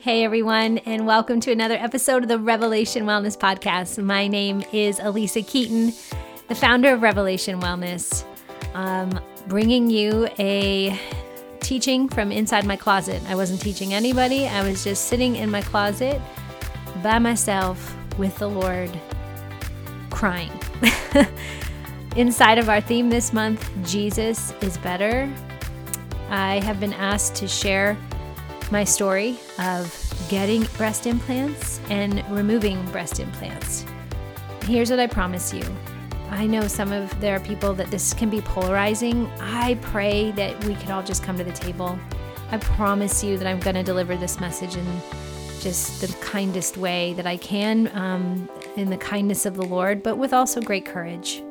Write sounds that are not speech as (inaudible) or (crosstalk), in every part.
Hey everyone, and welcome to another episode of the Revelation Wellness Podcast. My name is Alisa Keeton, the founder of Revelation Wellness, um, bringing you a teaching from inside my closet. I wasn't teaching anybody, I was just sitting in my closet by myself with the Lord, crying. (laughs) inside of our theme this month, Jesus is Better, I have been asked to share my story of getting breast implants and removing breast implants. Here's what I promise you. I know some of there are people that this can be polarizing. I pray that we could all just come to the table. I promise you that I'm going to deliver this message in just the kindest way that I can, um, in the kindness of the Lord, but with also great courage,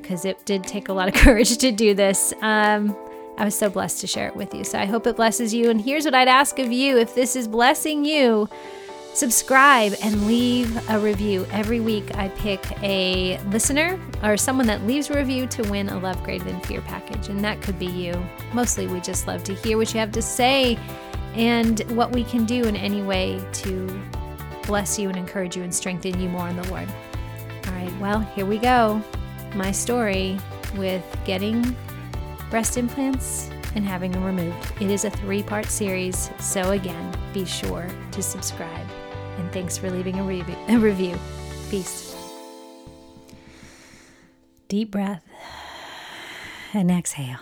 because it did take a lot of (laughs) courage to do this. Um, I was so blessed to share it with you. So I hope it blesses you. And here's what I'd ask of you if this is blessing you, subscribe and leave a review. Every week I pick a listener or someone that leaves a review to win a Love Greater Than Fear package. And that could be you. Mostly we just love to hear what you have to say and what we can do in any way to bless you and encourage you and strengthen you more in the Lord. All right, well, here we go. My story with getting breast implants, and having them removed. It is a three part series, so again, be sure to subscribe. And thanks for leaving a, review. A review. Peace. Deep breath and exhale.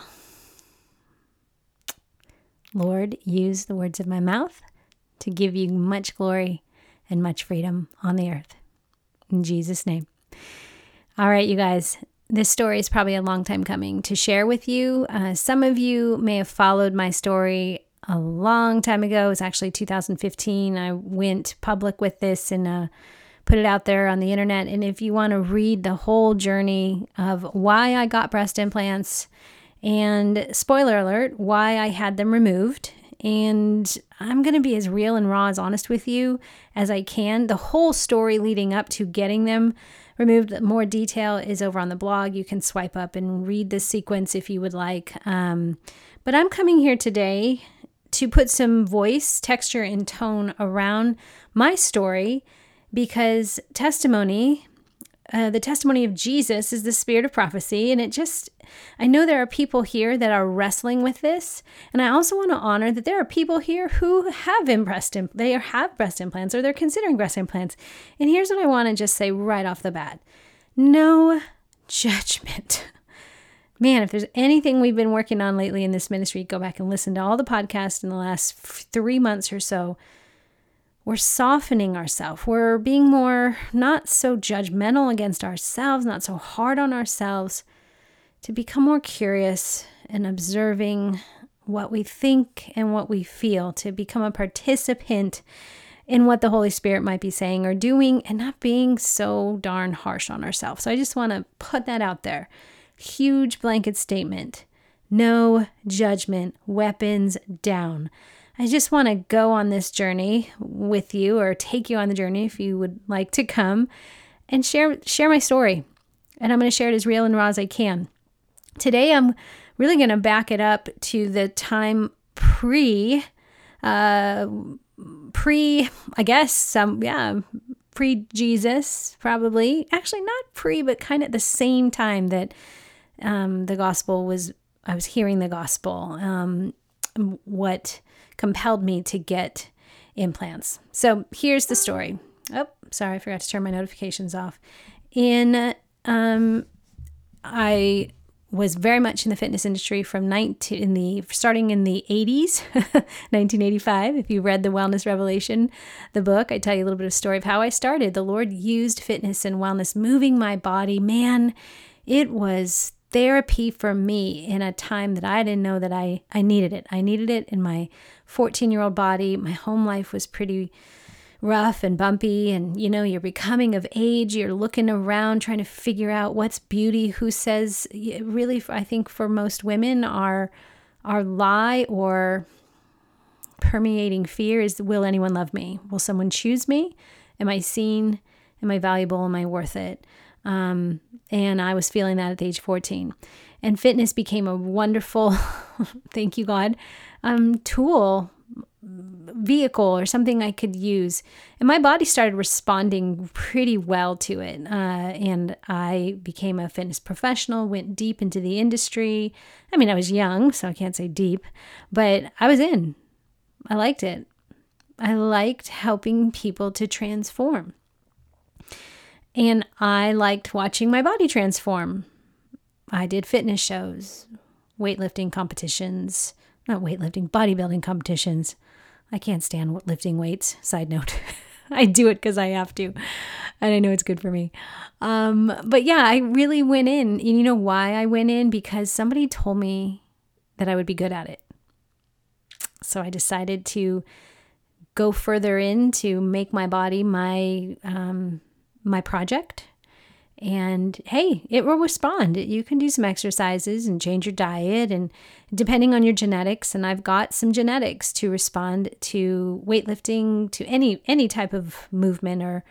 Lord, use the words of my mouth to give you much glory and much freedom on the earth. In Jesus' name. All right, you guys, this story is probably a long time coming to share with you. Uh, some of you may have followed my story a long time ago. It was actually 2015. I went public with this and uh, put it out there on the internet. And if you want to read the whole journey of why I got breast implants, and spoiler alert, why I had them removed. And I'm going to be as real and raw, as honest with you as I can. The whole story leading up to getting them removed. More detail is over on the blog. You can swipe up and read the sequence if you would like. Um, but I'm coming here today to put some voice, texture, and tone around my story because testimony uh, the testimony of Jesus is the spirit of prophecy. And it just, I know there are people here that are wrestling with this. And I also want to honor that there are people here who have breast, they have breast implants or they're considering breast implants. And here's what I want to just say right off the bat no judgment. (laughs) Man, if there's anything we've been working on lately in this ministry, go back and listen to all the podcasts in the last three months or so we're softening ourselves. We're being more not so judgmental against ourselves, not so hard on ourselves, to become more curious and observing what we think and what we feel, to become a participant in what the Holy Spirit might be saying or doing and not being so darn harsh on ourselves. So I just want to put that out there. Huge blanket statement. No judgment, weapons down. I just want to go on this journey with you or take you on the journey if you would like to come and share share my story. And I'm going to share it as real and raw as I can. Today I'm really going to back it up to the time pre uh pre I guess some yeah, pre Jesus probably. Actually not pre but kind of the same time that um the gospel was I was hearing the gospel. Um what compelled me to get implants. So here's the story. Oh, sorry, I forgot to turn my notifications off. In um, I was very much in the fitness industry from 19 in the starting in the 80s 1985 (laughs) if you read the wellness revelation the book i tell you a little bit of story of how i started the lord used fitness and wellness moving my body man it was therapy for me in a time that I didn't know that I, I needed it. I needed it in my 14 year old body. My home life was pretty rough and bumpy. And, you know, you're becoming of age, you're looking around trying to figure out what's beauty, who says, really, I think for most women, our, our lie or permeating fear is will anyone love me? Will someone choose me? Am I seen? Am I valuable? Am I worth it? Um, and I was feeling that at the age 14. And fitness became a wonderful, (laughs) thank you, God, um, tool vehicle or something I could use. And my body started responding pretty well to it. Uh, and I became a fitness professional, went deep into the industry. I mean, I was young, so I can't say deep, but I was in. I liked it. I liked helping people to transform. And I liked watching my body transform. I did fitness shows, weightlifting competitions, not weightlifting, bodybuilding competitions. I can't stand lifting weights. Side note, (laughs) I do it because I have to, and I know it's good for me. Um, but yeah, I really went in. And you know why I went in? Because somebody told me that I would be good at it. So I decided to go further in to make my body my um, my project and hey, it will respond. You can do some exercises and change your diet, and depending on your genetics. And I've got some genetics to respond to weightlifting, to any any type of movement or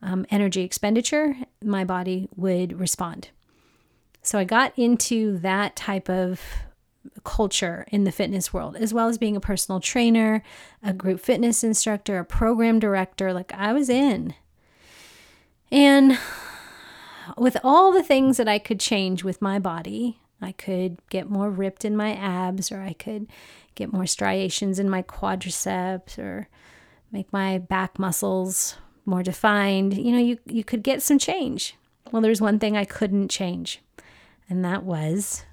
um, energy expenditure. My body would respond. So I got into that type of culture in the fitness world, as well as being a personal trainer, a group fitness instructor, a program director. Like I was in. And with all the things that I could change with my body, I could get more ripped in my abs, or I could get more striations in my quadriceps, or make my back muscles more defined. You know, you, you could get some change. Well, there's one thing I couldn't change, and that was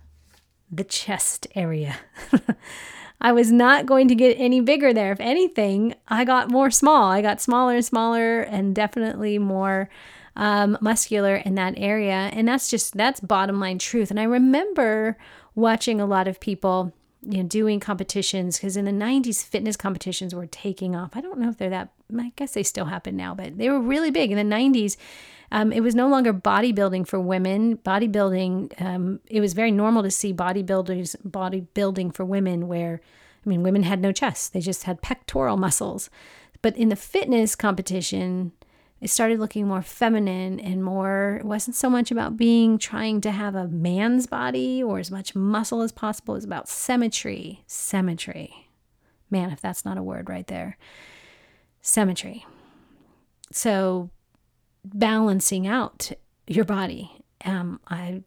the chest area. (laughs) I was not going to get any bigger there. If anything, I got more small. I got smaller and smaller, and definitely more um, muscular in that area. And that's just, that's bottom line truth. And I remember watching a lot of people you know doing competitions because in the 90s fitness competitions were taking off i don't know if they're that i guess they still happen now but they were really big in the 90s um, it was no longer bodybuilding for women. Bodybuilding um, it was very normal to see bodybuilders bodybuilding for women where i mean women had no chests they just had pectoral muscles. But in the fitness competition it started looking more feminine and more it wasn't so much about being trying to have a man's body or as much muscle as possible. It was about symmetry symmetry. Man if that's not a word right there. Symmetry. So balancing out your body um, i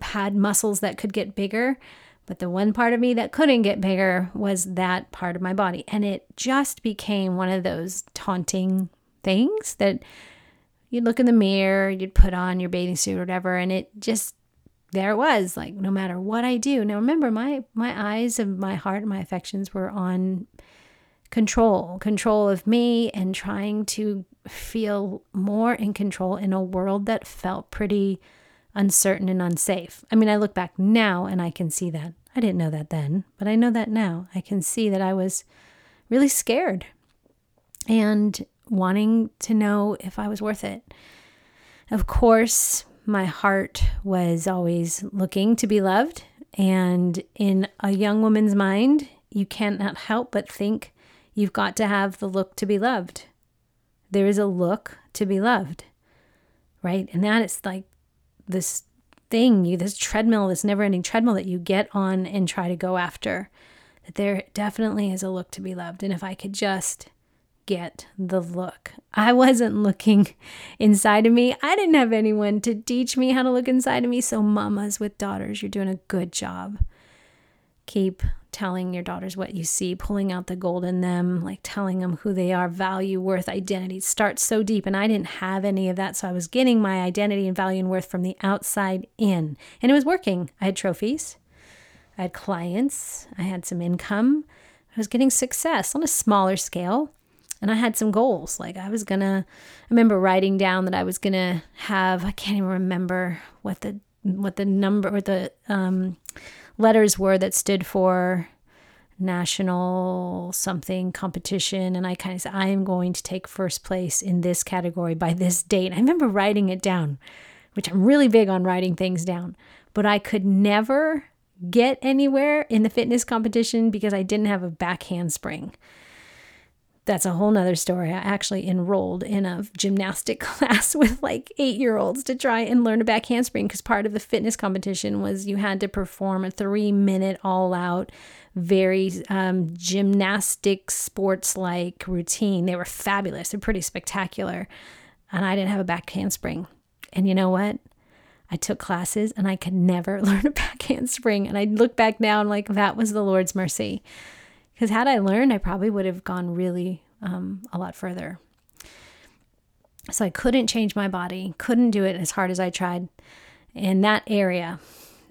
had muscles that could get bigger but the one part of me that couldn't get bigger was that part of my body and it just became one of those taunting things that you'd look in the mirror, you'd put on your bathing suit or whatever, and it just there it was. Like no matter what I do. Now remember, my my eyes and my heart and my affections were on control, control of me, and trying to feel more in control in a world that felt pretty uncertain and unsafe. I mean, I look back now and I can see that. I didn't know that then, but I know that now. I can see that I was really scared. And wanting to know if I was worth it. Of course, my heart was always looking to be loved. And in a young woman's mind, you cannot help but think you've got to have the look to be loved. There is a look to be loved, right? And that is like this thing, you this treadmill, this never-ending treadmill that you get on and try to go after. That there definitely is a look to be loved. And if I could just get the look. I wasn't looking (laughs) inside of me. I didn't have anyone to teach me how to look inside of me. So, mamas with daughters, you're doing a good job. Keep telling your daughters what you see, pulling out the gold in them, like telling them who they are, value, worth, identity. starts so deep. And I didn't have any of that. So I was getting my identity and value and worth from the outside in. And it was working. I had trophies, I had clients, I had some income. I was getting success on a smaller scale and I had some goals. Like I was gonna, I remember writing down that I was gonna have. I can't even remember what the what the number or the um, letters were that stood for national something competition and I kind of said I am going to take first place in this category by this date. I remember writing it down, which I'm really big on writing things down, but I could never get anywhere in the fitness competition because I didn't have a back handspring that's a whole nother story. I actually enrolled in a gymnastic (laughs) class with like eight year olds to try and learn a back handspring because part of the fitness competition was you had to perform a three minute all out very um, gymnastic sports like routine. They were fabulous. They're pretty spectacular. And I didn't have a back handspring. And you know what? I took classes and I could never (laughs) learn a back handspring. And I look back now and like that was the Lord's mercy. Because had I learned, I probably would have gone really um, a lot further. So I couldn't change my body, couldn't do it as hard as I tried in that area.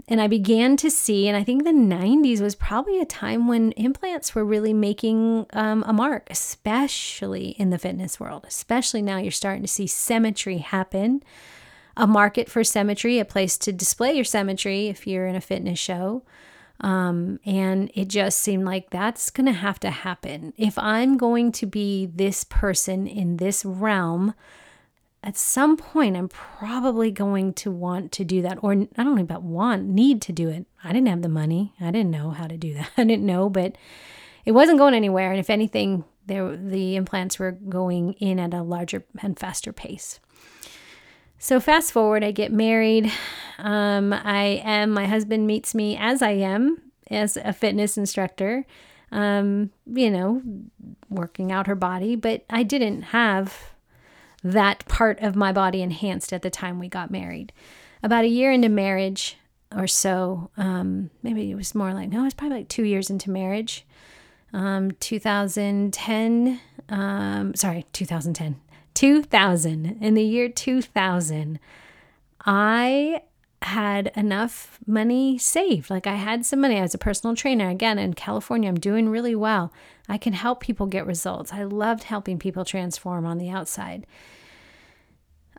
And I began to see, and I think the 90s was probably a time when implants were really making um, a mark, especially in the fitness world. Especially now, you're starting to see symmetry happen, a market for symmetry, a place to display your symmetry if you're in a fitness show. Um, and it just seemed like that's going to have to happen. If I'm going to be this person in this realm, at some point I'm probably going to want to do that. Or I don't know about want, need to do it. I didn't have the money. I didn't know how to do that. (laughs) I didn't know, but it wasn't going anywhere. And if anything, there the implants were going in at a larger and faster pace. So fast forward, I get married. Um, I am my husband meets me as I am as a fitness instructor. Um, you know, working out her body, but I didn't have that part of my body enhanced at the time we got married. About a year into marriage or so, um, maybe it was more like, no, it was probably like two years into marriage. Um, 2010, um, sorry, 2010, 2000. In the year 2000, I had enough money saved. Like I had some money. I was a personal trainer. Again, in California, I'm doing really well. I can help people get results. I loved helping people transform on the outside.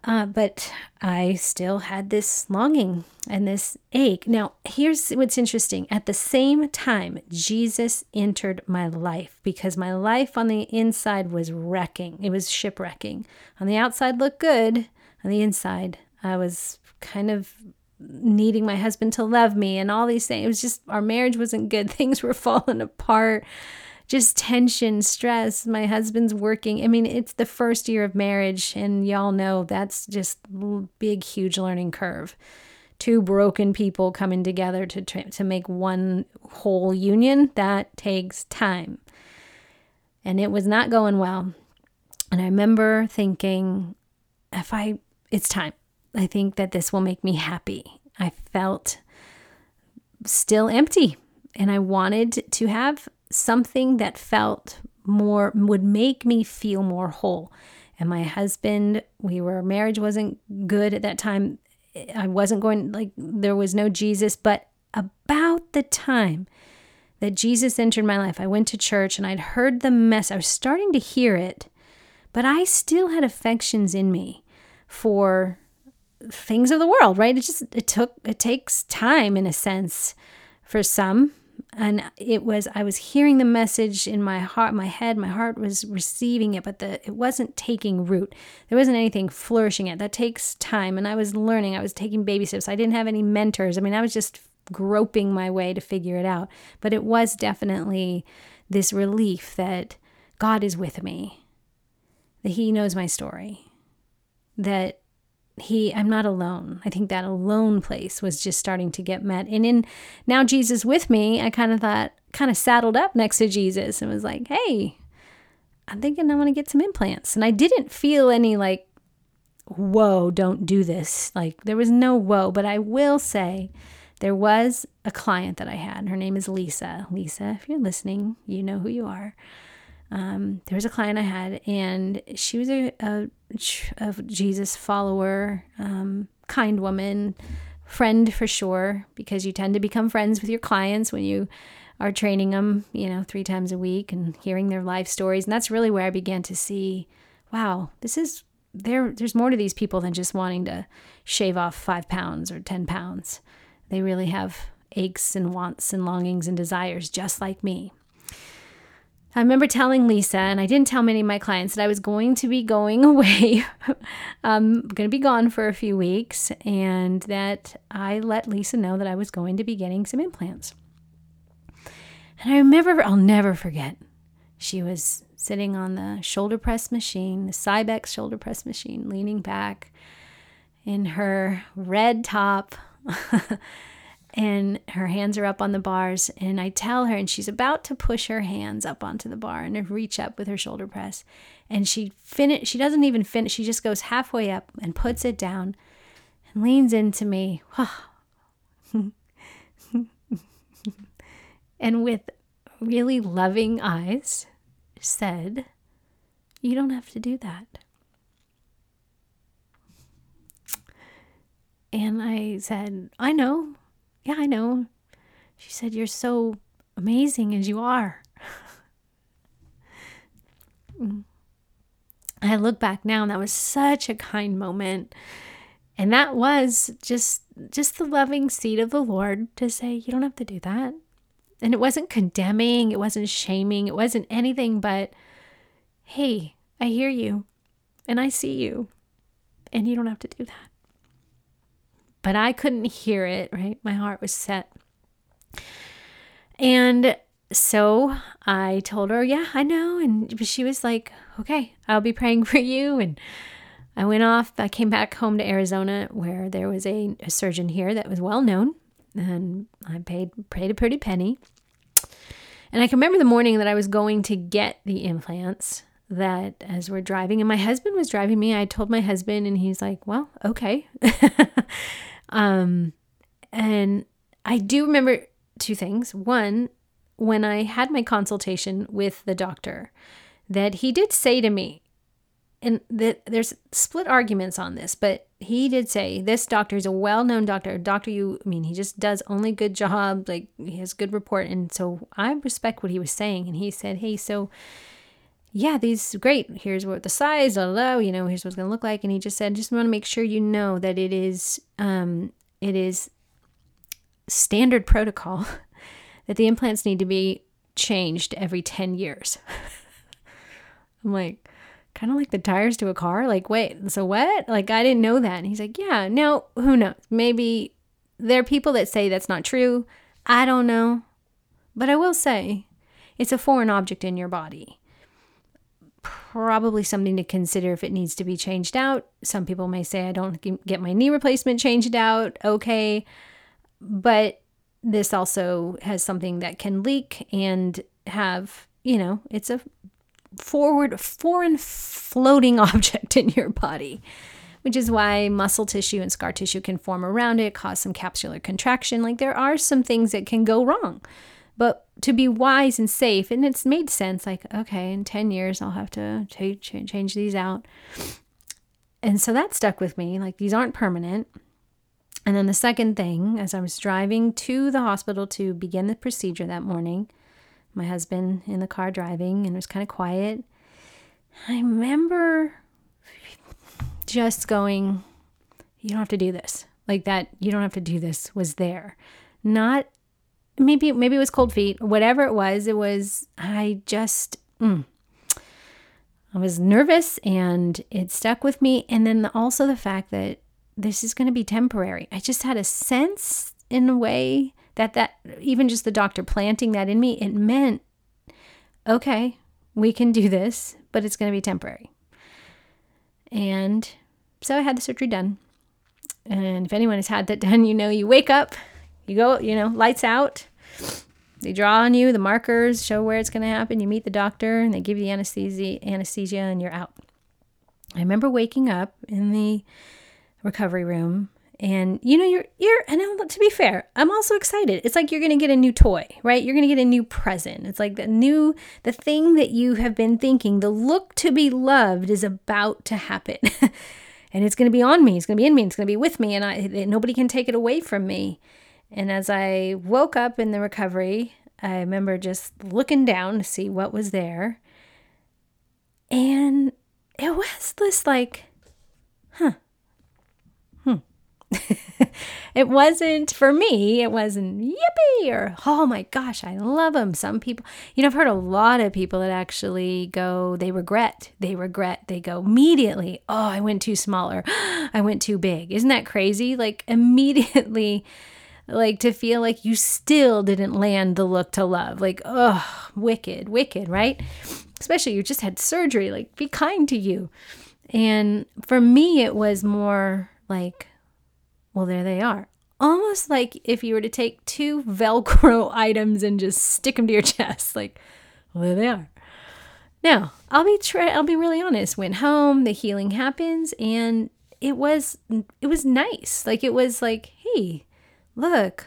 Uh, but I still had this longing and this ache. Now, here's what's interesting. At the same time, Jesus entered my life because my life on the inside was wrecking. It was shipwrecking. On the outside looked good. On the inside, I was kind of needing my husband to love me and all these things. It was just our marriage wasn't good. (laughs) Things were falling apart just tension, stress. My husband's working. I mean, it's the first year of marriage, and y'all know that's just big, huge learning curve. Two broken people coming together to to make one whole union that takes time, and it was not going well. And I remember thinking, if I, it's time. I think that this will make me happy. I felt still empty and I wanted to have something that felt more would make me feel more whole. And my husband, we were marriage wasn't good at that time. I wasn't going like there was no Jesus, but about the time that Jesus entered my life, I went to church and I'd heard the mess. I was starting to hear it, but I still had affections in me for things of the world, right? It just it took it takes time in a sense for some and it was i was hearing the message in my heart my head my heart was receiving it but the it wasn't taking root. There wasn't anything flourishing it that takes time and i was learning. I was taking baby steps. I didn't have any mentors. I mean i was just groping my way to figure it out. But it was definitely this relief that god is with me that he knows my story that he i'm not alone. I think that alone place was just starting to get met. And in now jesus with me i kind of thought kind of saddled up next to jesus and was like hey i'm thinking i want to get some implants. And i didn't feel any like whoa don't do this. Like there was no whoa but i will say there was a client that i had. Her name is lisa. Lisa if you're listening you know who you are. Um, there was a client I had, and she was a, a, a Jesus follower, um, kind woman, friend for sure, because you tend to become friends with your clients when you are training them, you know, three times a week and hearing their life stories. And that's really where I began to see, wow, this is there. There's more to these people than just wanting to shave off five pounds or 10 pounds. They really have aches and wants and longings and desires just like me. I remember telling Lisa, and I didn't tell many of my clients, that I was going to be going (laughs) away. I'm going to be gone for a few weeks, and that I let Lisa know that I was going to be getting some implants. And I remember, I'll never forget, she was sitting on the shoulder press machine, the Cybex shoulder press machine, leaning back in her red top. (laughs) and her hands are up on the bars. And I tell her, and she's about to push her hands up onto the bar and reach up with her shoulder press. And she finish. She doesn't even finish. She just goes halfway up and puts it down, and leans into me. (sighs) and with really loving eyes, said, "You don't have to do that." And I said, I know. Yeah, I know. She said, You're so amazing as you are. (laughs) Mm. I look back now and that was such a kind moment. And that was just just the loving seed of the Lord to say, you don't have to do that. And it wasn't condemning, it wasn't shaming, it wasn't anything but hey, I hear you and I see you. And you don't have to do that but I couldn't hear it, right? My heart was set. And so I told her, Yeah, I know. And she was like, Okay, I'll be praying (laughs) for you. And I went off. I came back home to Arizona where there was a, a surgeon here that was well known. And I paid, paid a pretty penny. And I can remember the morning that I was going to get the implants that as we're driving, and my husband was driving me, I told my husband, and he's like, Well, okay. (laughs) Um, and I do remember two things. One, when I had my consultation with the doctor, that he did say to me, and that there's split arguments on this, but he did say this doctor is a well-known doctor. Doctor, you, I mean, he just does only good job. Like he has good report, and so I respect what he was saying. And he said, "Hey, so." Yeah, these great. Here's what the size, blah, you know, here's what it's going to look like. And he just said, just want to make sure you know that it is, um, it is standard protocol (laughs) that the implants need to be changed every 10 years. (laughs) I'm like, kind of like the tires to a car. Like, wait, so what? Like, I didn't know that. And he's like, yeah, now who knows? Maybe there are people that say that's not true. I don't know. But I will say it's a foreign object in your body probably something to consider if it needs to be changed out. Some people may say, I don't get my knee replacement changed out. Okay. But this also has something that can leak and have, you know, it's a forward, foreign floating (laughs) object in your body, which is why muscle tissue and scar tissue can form around it, cause some capsular contraction. Like there are some things that can go wrong. But to be wise and safe, and it's made sense like, okay, in 10 years, I'll have to ch- change these out. And so that stuck with me. Like, these aren't permanent. And then the second thing, as I was driving to the hospital to begin the procedure that morning, my husband in the car driving, and it was kind of quiet. I remember just going, You don't have to do this. Like that, you don't have to do this was there. Not maybe maybe it was cold feet whatever it was it was i just mm, i was nervous and it stuck with me. And then also the fact that this is going to be temporary. I just had a sense in a way that that even just the doctor planting that in me it meant okay we can do this but it's going to be temporary. And so i had the surgery done. And if anyone has had that done you know you wake up you go, you know, lights out. They draw on you, the markers show where it's going to happen. You meet the doctor and they give you the anesthesia, anesthesia and you're out. I remember waking up in the recovery room and you know you're you're and to be fair i'm also excited. It's like you're going to get a new toy right? You're going to get a new present. It's like the new the thing that you have been thinking the look to be loved is about to happen. (laughs) And it's going to be on me. It's going to be in me. It's going to be with me and i nobody can take it away from me and as I woke up in the recovery, I remember just looking down to see what was there. And it was this like, huh. Hmm. (laughs) it wasn't for me, it wasn't yippee or oh my gosh, I love them. Some people, you know, I've heard a lot of people that actually go, they regret, they regret, they go immediately, oh, I went too small or (gasps) I went too big. Isn't that crazy? Like immediately like to feel like you still didn't land the look to love. Like, oh, wicked, wicked, right? Especially you just had surgery, like be kind to you. And for me, it was more like, well, there they are. almost like if you were to take two (laughs) Velcro items and just stick them to your (laughs) chest. Like, well, there they are. Now, I'll be tra- I'll be really honest. Went home, the healing happens, and it was it was nice. Like it was like, hey, look,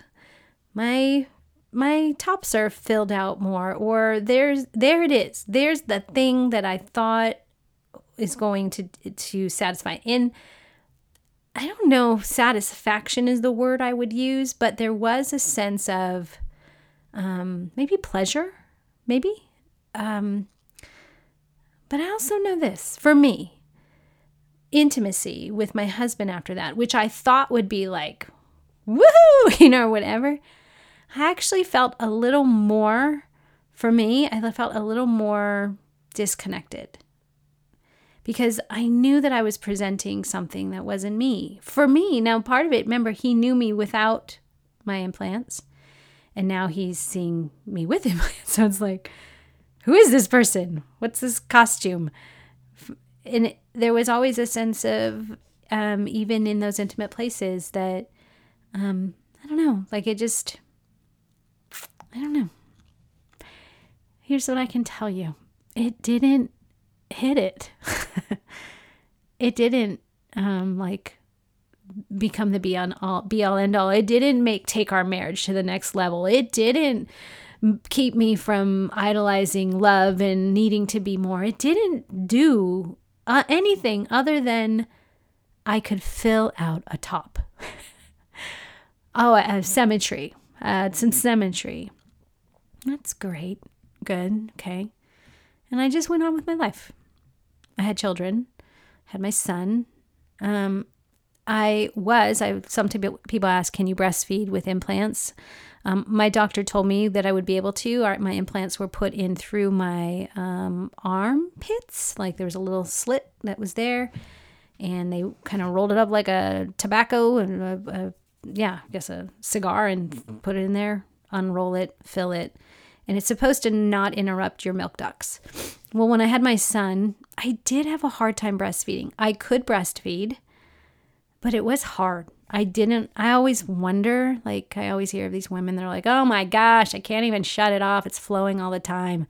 my my tops are filled out more, or there's there it is. There's the thing that I thought is going to to satisfy. And I don't know, satisfaction is the word I would use, but there was a sense of um, maybe pleasure, maybe. Um, but I also know this for me intimacy with my husband after that, which I thought would be like, woohoo, (laughs) you know, whatever. I actually felt a little more, for me, I felt a little more disconnected because I knew that I was presenting something that wasn't me. For me, now part of it, remember, he knew me without my implants, and now he's seeing me with (laughs) implants. So it's like, who is this person? What's this costume? And it, there was always a sense of, um, even in those intimate places, that um, I don't know, like it just, I don't know. Here's what I can tell you it didn't hit it. (laughs) it didn't um, like become the be on all be all end all. It didn't make take our marriage to the next level. It didn't keep me from idolizing love and needing to be more. It didn't do uh, anything other than I could fill out a top. (laughs) oh, a symmetry. Add some cemetery. That's great. Good. Okay. And I just went on with my life. I had children, had my son. Um, I was, I some people ask, can you breastfeed with implants? Um, my doctor told me that I would be able to. Our, my implants were put in through my um, armpits, like there was a little slit that was there, and they kind of rolled it up like a tobacco and a, a, yeah, I guess a cigar, and put it in there, unroll it, fill it, and it's supposed to not interrupt your milk ducts. Well, when I had my son, I did have a hard time breastfeeding. I could breastfeed, but it was hard. I didn't, I always wonder, like, I always hear of these women, they're like, oh my gosh, I can't even shut it off. It's flowing all the time.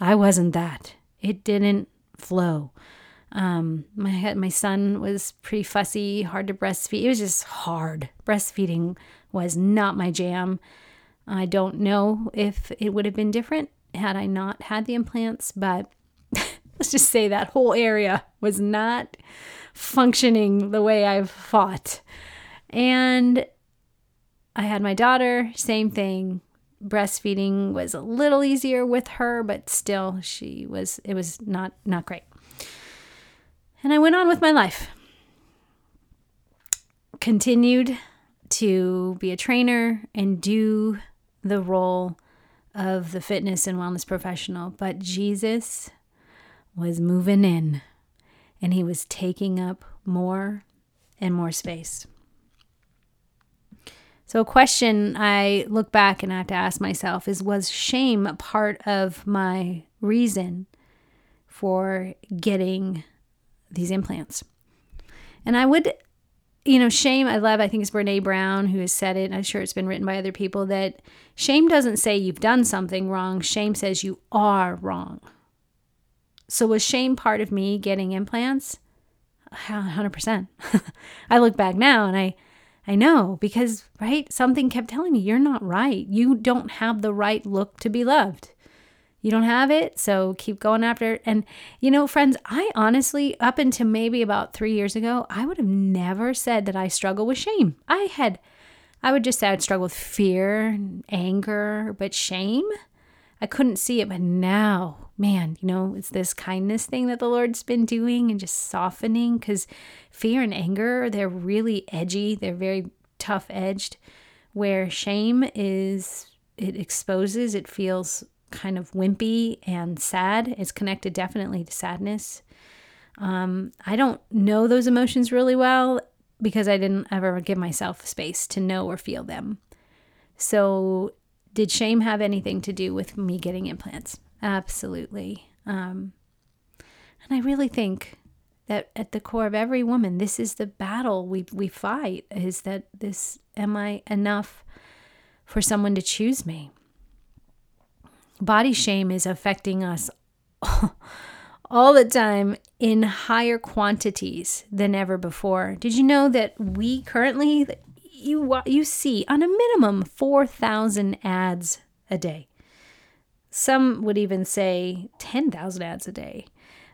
I wasn't that. It didn't flow. Um, my my son was pretty fussy, hard to breastfeed. It was just hard. Breastfeeding was not my jam. I don't know if it would have been different had I not had the implants, but (laughs) let's just say that whole area was not functioning the way I've fought. And I had my daughter, same thing. Breastfeeding was a little easier with her, but still she was it was not not great. And I went on with my life. Continued to be a trainer and do the role of the fitness and wellness professional, but Jesus was moving in and he was taking up more and more space. So, a question I look back and I have to ask myself is Was shame a part of my reason for getting these implants? And I would you know, shame, I love, I think it's Brene Brown who has said it. I'm sure it's been written by other people that shame doesn't say you've done something wrong. Shame says you are wrong. So was shame part of me getting implants? 100%. (laughs) I look back now and I, I know because, right, something kept telling me, you're not right. You don't have the right look to be loved. You don't have it, so keep going after it. And, you know, friends, I honestly, up until maybe about three years ago, I would have never said that I struggle with shame. I had, I would just say I'd struggle with fear, and anger, but shame, I couldn't see it. But now, man, you know, it's this kindness thing that the Lord's been doing and just softening because fear and anger, they're really edgy, they're very tough edged, where shame is, it exposes, it feels kind of wimpy and sad. It's connected definitely to sadness. Um, I don't know those emotions really well because I didn't ever give myself space to know or feel them. So, did shame have anything to do with me getting implants? Absolutely. Um, and I really think that at the core of every woman, this is the battle we we fight is that this am I enough for someone to choose me? Body shame is affecting us (laughs) all the time in higher quantities than ever before. Did you know that we currently you you see on a minimum 4,000 ads a day. Some would even say 10,000 ads a day.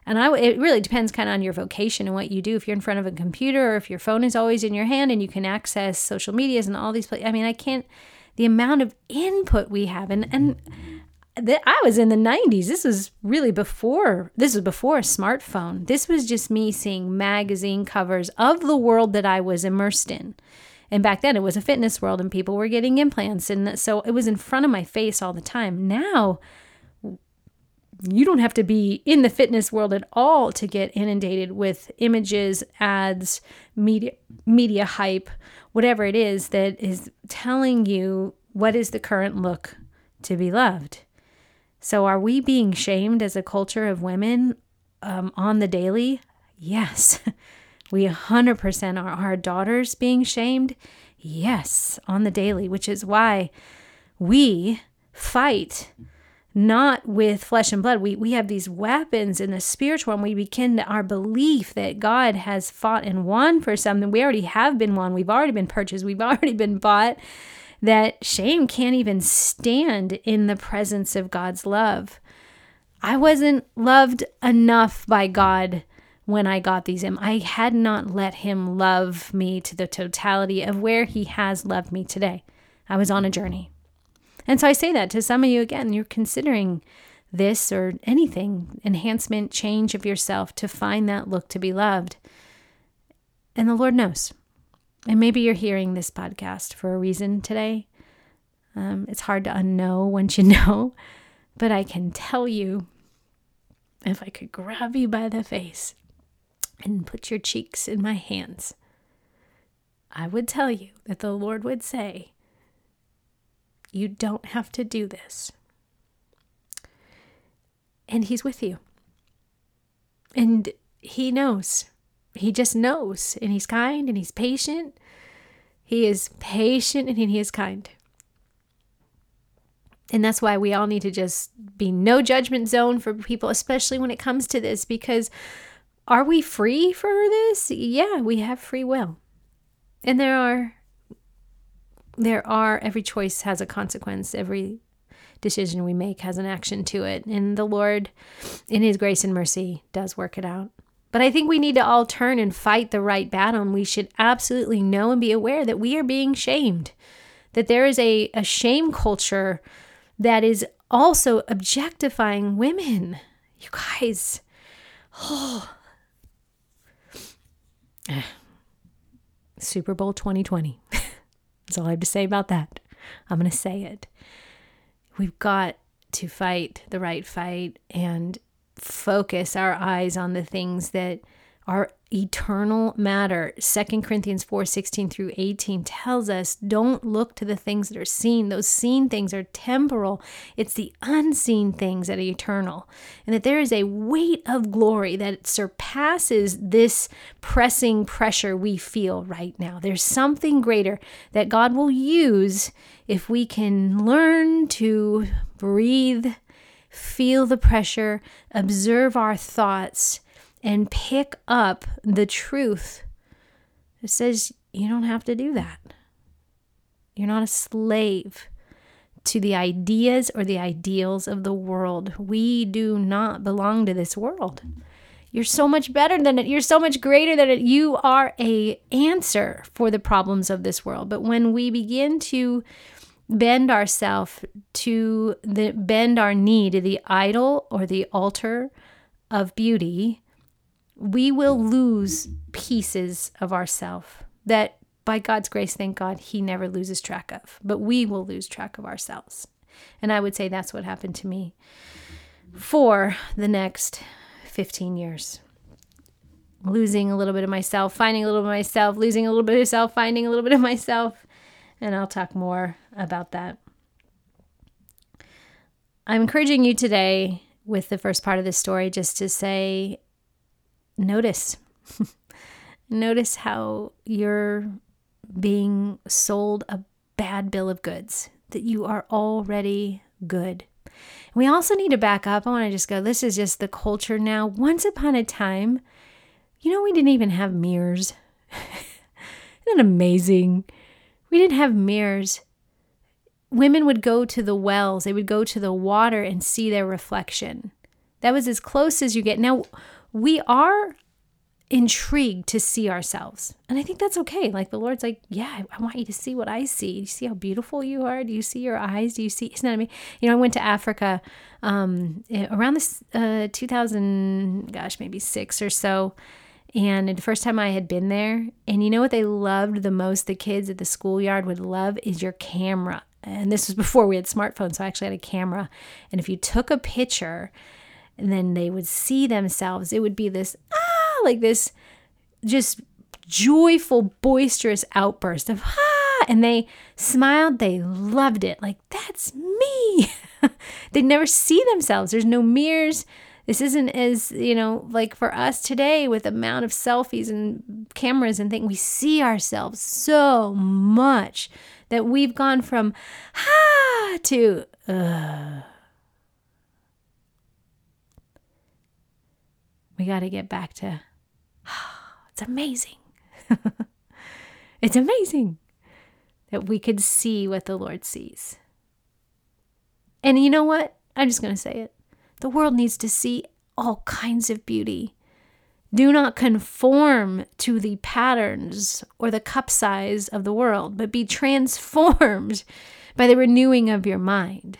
And I, it really depends kind of on your vocation and what you do. If you're in front of a computer or if your phone is always in your hand and you can access social medias and all these places. I mean, I can't, the amount of input we have. And, and the, I was in the 90s. This was really before, this was before a smartphone. This was just me seeing magazine covers of the world that I was immersed in. And back then it was a fitness world and people were getting implants. And so it was in front of my face all the time. Now, you don't have to be in the fitness world at all to get inundated with images, ads, media media hype, whatever it is that is telling you what is the current look to be loved. So are we being shamed as a culture of women um, on the daily? Yes. (laughs) We 100% are our daughters being shamed? Yes, on the daily, which is why we fight not with flesh and blood. We, we have these weapons in the spiritual, and we begin our belief that God has fought and won for something. We already have been won. We've already been purchased. We've already been bought. That shame can't even stand in the presence of God's love. I wasn't loved enough by God when I got these. I had not let him love me to the totality of where he has loved me today. I was on a journey. And so I say that to some of you again, you're considering this or anything, enhancement, change of yourself to find that look to be loved. And the Lord knows. And maybe you're hearing this podcast for a reason today. Um, it's hard to unknow once you (laughs) know, but I can tell you if I could grab you by the face and put your cheeks in my hands, I would tell you that the Lord would say, You don't have to do this. And He's with you. And He knows. He just knows. And He's kind and He's patient. He is patient and He is kind. And that's why we all need to just be no judgment zone for people, especially when it comes to this, because are we free for this? Yeah, we have free will. And there are there are every choice has a consequence. Every decision we make has an action to it. And the Lord in his grace and mercy does work it out. But I think we need to all turn and fight the right battle. And we should absolutely know and be aware that we are being shamed, that there is a, a shame culture that is also objectifying women. You guys, oh, (sighs) Super Bowl 2020. (laughs) That's all I have to say about that. I'm going to say it. We've got to fight the right fight and focus our eyes on the things that are eternal matter. 2 Corinthians 4 16 through 18 tells us don't look to the things that are seen. Those seen things are temporal, it's the unseen things that are eternal. And that there is a weight of glory that surpasses this pressing pressure we feel right now. There's something greater that God will use if we can learn to breathe, feel the pressure, observe our thoughts and pick up the truth that says you don't have to do that. You're not a slave to the ideas or the ideals of the world. We do not belong to this world. You're so much better than it. You're so much greater than it. You are a answer for the problems of this world. But when we begin to bend ourselves to the bend our knee to the idol or the altar of beauty, we will lose pieces of ourself that by God's grace, thank God, He never loses track of, but we will lose track of ourselves. And I would say that's what happened to me for the next 15 years. Losing a little bit of myself, finding a little bit of myself, losing a little bit of myself, finding a little bit of myself. And I'll talk more about that. I'm encouraging you today with the first part of this story just to say notice (laughs) Notice how you're being sold a bad bill of goods, that you are already good. We also need to back up. I want to just go, this is just the culture now. Once upon a time, you know, we didn't even have mirrors. (laughs) Isn't that amazing? We didn't have mirrors. Women would go to the wells, they would go to the water and see their reflection. That was as close as you get. Now, we are intrigued to see ourselves. And I think that's okay. Like the Lord's like, yeah, I, want you to see what I see. Do you see how beautiful you are? Do you see your eyes? Do you see? Isn't that mean? You know, I went to Africa um, eh, around this uh, 2000, gosh, maybe six or so. And the first time I had been there, and you know what they loved the most, the kids at the schoolyard would love is your camera. And this was before we had smartphones, so I actually had a camera. And if you took a picture, and then they would see themselves, it would be this, ah, like this just joyful, boisterous outburst of, ah, and they smiled, they loved it. Like, that's me. (laughs) They'd never see themselves. There's no mirrors this isn't as, you know, like for us today with amount of selfies and cameras and things, we see ourselves so much that we've gone from ha to uh. We got to get back to it's amazing. (laughs) it's amazing that we could see what the Lord sees. And you know what? I'm just going to say it. The world needs to see all kinds of beauty. Do not conform to the patterns or the cup size of the world, but be transformed (laughs) by the renewing of your mind.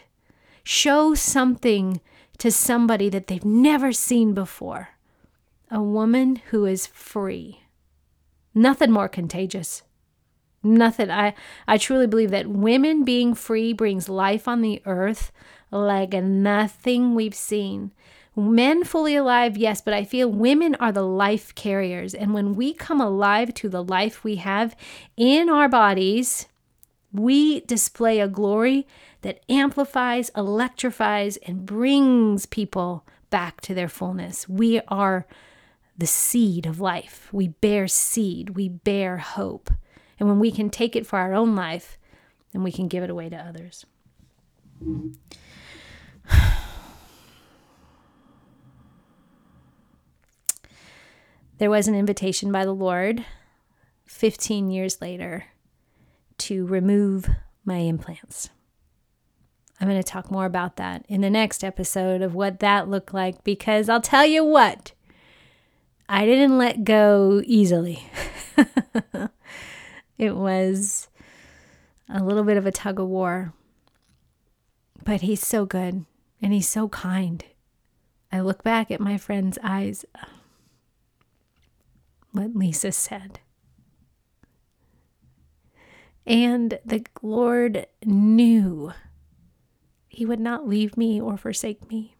Show something to somebody that they've never seen before. A woman who is free. Nothing more contagious. Nothing. I, I truly believe that women being free brings life on the earth like nothing we've seen. Men fully alive, yes, but I feel women are the life carriers. And when we come alive to the life we have in our bodies, we display a glory that amplifies, electrifies, and brings people back to their fullness. We are the seed of life. We bear seed, we bear hope. And when we can take it for our own life, then we can give it away to others. (sighs) There was an invitation by the Lord 15 years later to remove my implants. I'm going to talk more about that in the next episode of what that looked like because I'll tell you what, I didn't let go easily. (laughs) it was a little bit of a tug of war, but he's so good and he's so kind. I look back at my friend's eyes uh, what Lisa said. And the Lord knew He would not leave me or forsake me,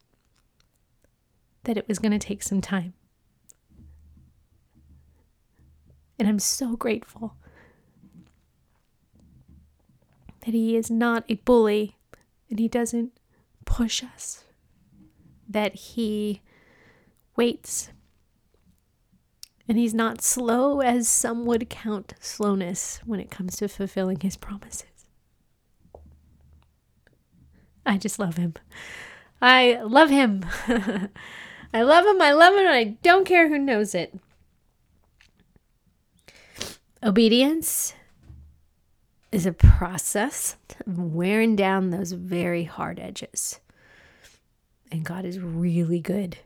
that it was going to take some time. And I'm so grateful that He is not a bully and He doesn't push us, that He waits and he's not slow as some would count slowness when it comes to fulfilling his promises. I just love him. I love him. (laughs) I love him. I love him. And I don't care who knows it. Obedience is a process of wearing down those very hard edges. And God is really good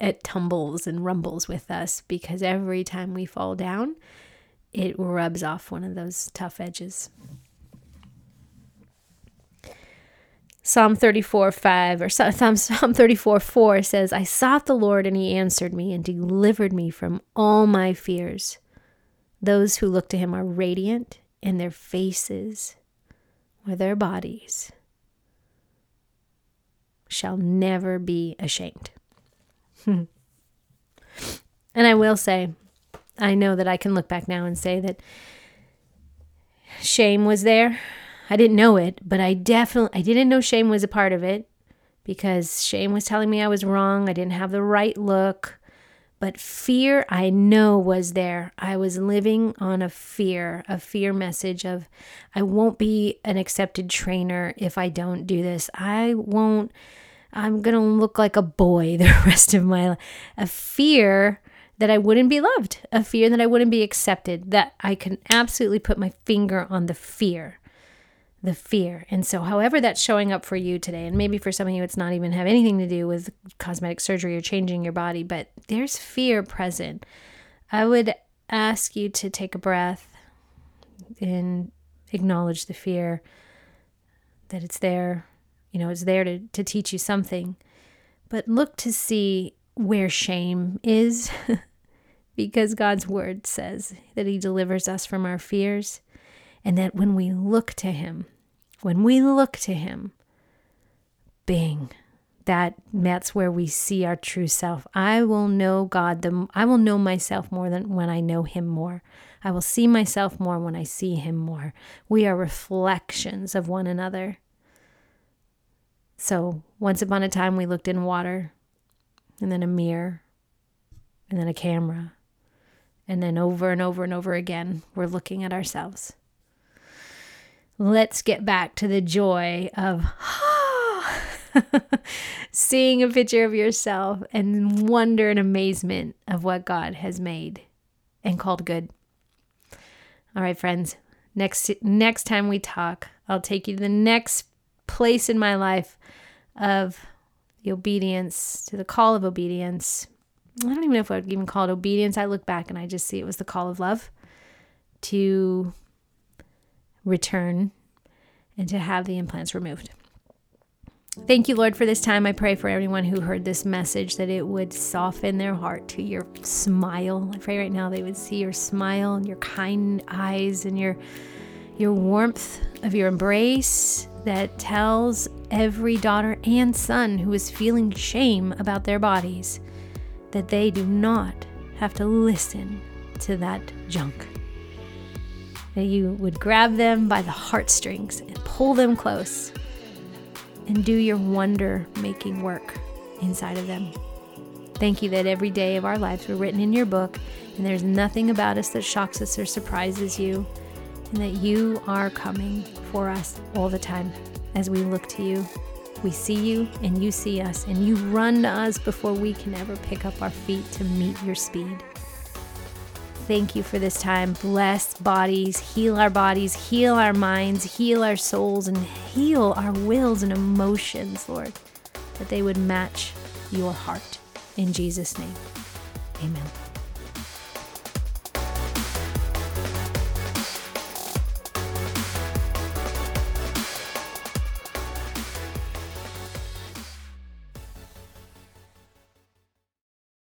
it tumbles and rumbles with us because every time we fall down, it rubs off one of those tough edges. Psalm 34 5 or (laughs) Psalm, Psalm 34 4 says, I sought the Lord and he answered me and delivered me from all my fears. Those who look to him are radiant, and their faces or their bodies shall never be ashamed. (laughs) and I will say, I know that I can look back now and say that shame was there. I didn't know it, but I definitely I didn't know shame was a part of it because shame was telling me I was wrong. I didn't have the right look. But fear, I know, was there. I was living on a fear, a fear message of I won't be an accepted trainer if I don't do this. I won't, I'm going to look like a boy (laughs) the rest of my life. A fear that I wouldn't be loved, a fear that I wouldn't be accepted, that I can absolutely put my finger on the fear the fear. And so, however that's showing up for you today, and maybe for some of you, it's not even have anything to do with cosmetic surgery or changing your body, but there's fear present. I would ask you to take a breath and acknowledge the fear that it's there. You know, it's there to, to teach you something. But look to see where shame is, (laughs) because God's word says that He delivers us from our fears, and that when we look to Him, when we look to Him, bing, that that's where we see our true self. I will know God. The I will know myself more than when I know Him more. I will see myself more when I see Him more. We are reflections of one another. So once upon a time, we looked in water, and then a mirror, and then a camera, and then over and over and over again, we're looking at ourselves let's get back to the joy of (sighs) seeing a picture of yourself and wonder and amazement of what God has made and called good. All right, friends. Next next time we talk, I'll take you to the next place in my life of the obedience to the call of obedience. I don't even know if I would even call it obedience. I look back and I just see it was the call of love to return and to have the implants removed. Thank you, Lord, for this time. I pray for everyone who heard this message that it would soften their heart to your smile. I pray right now they would see your smile and your kind eyes and your your warmth of your embrace that tells every daughter and son who is feeling shame about their bodies that they do not have to listen to that junk that you would grab them by the heartstrings and pull them close and do your wonder making work inside of them. Thank you that every day of our lives were written in your book, and there's nothing about us that shocks us or surprises you, and that you are coming for us all the time as we look to you. We see you, and you see us, and you run to us before we can ever pick up our feet to meet your speed thank you for this time. Bless bodies, heal our bodies, heal our minds, heal our souls, and heal our wills and emotions, Lord, that they would match your heart. In Jesus' name, amen.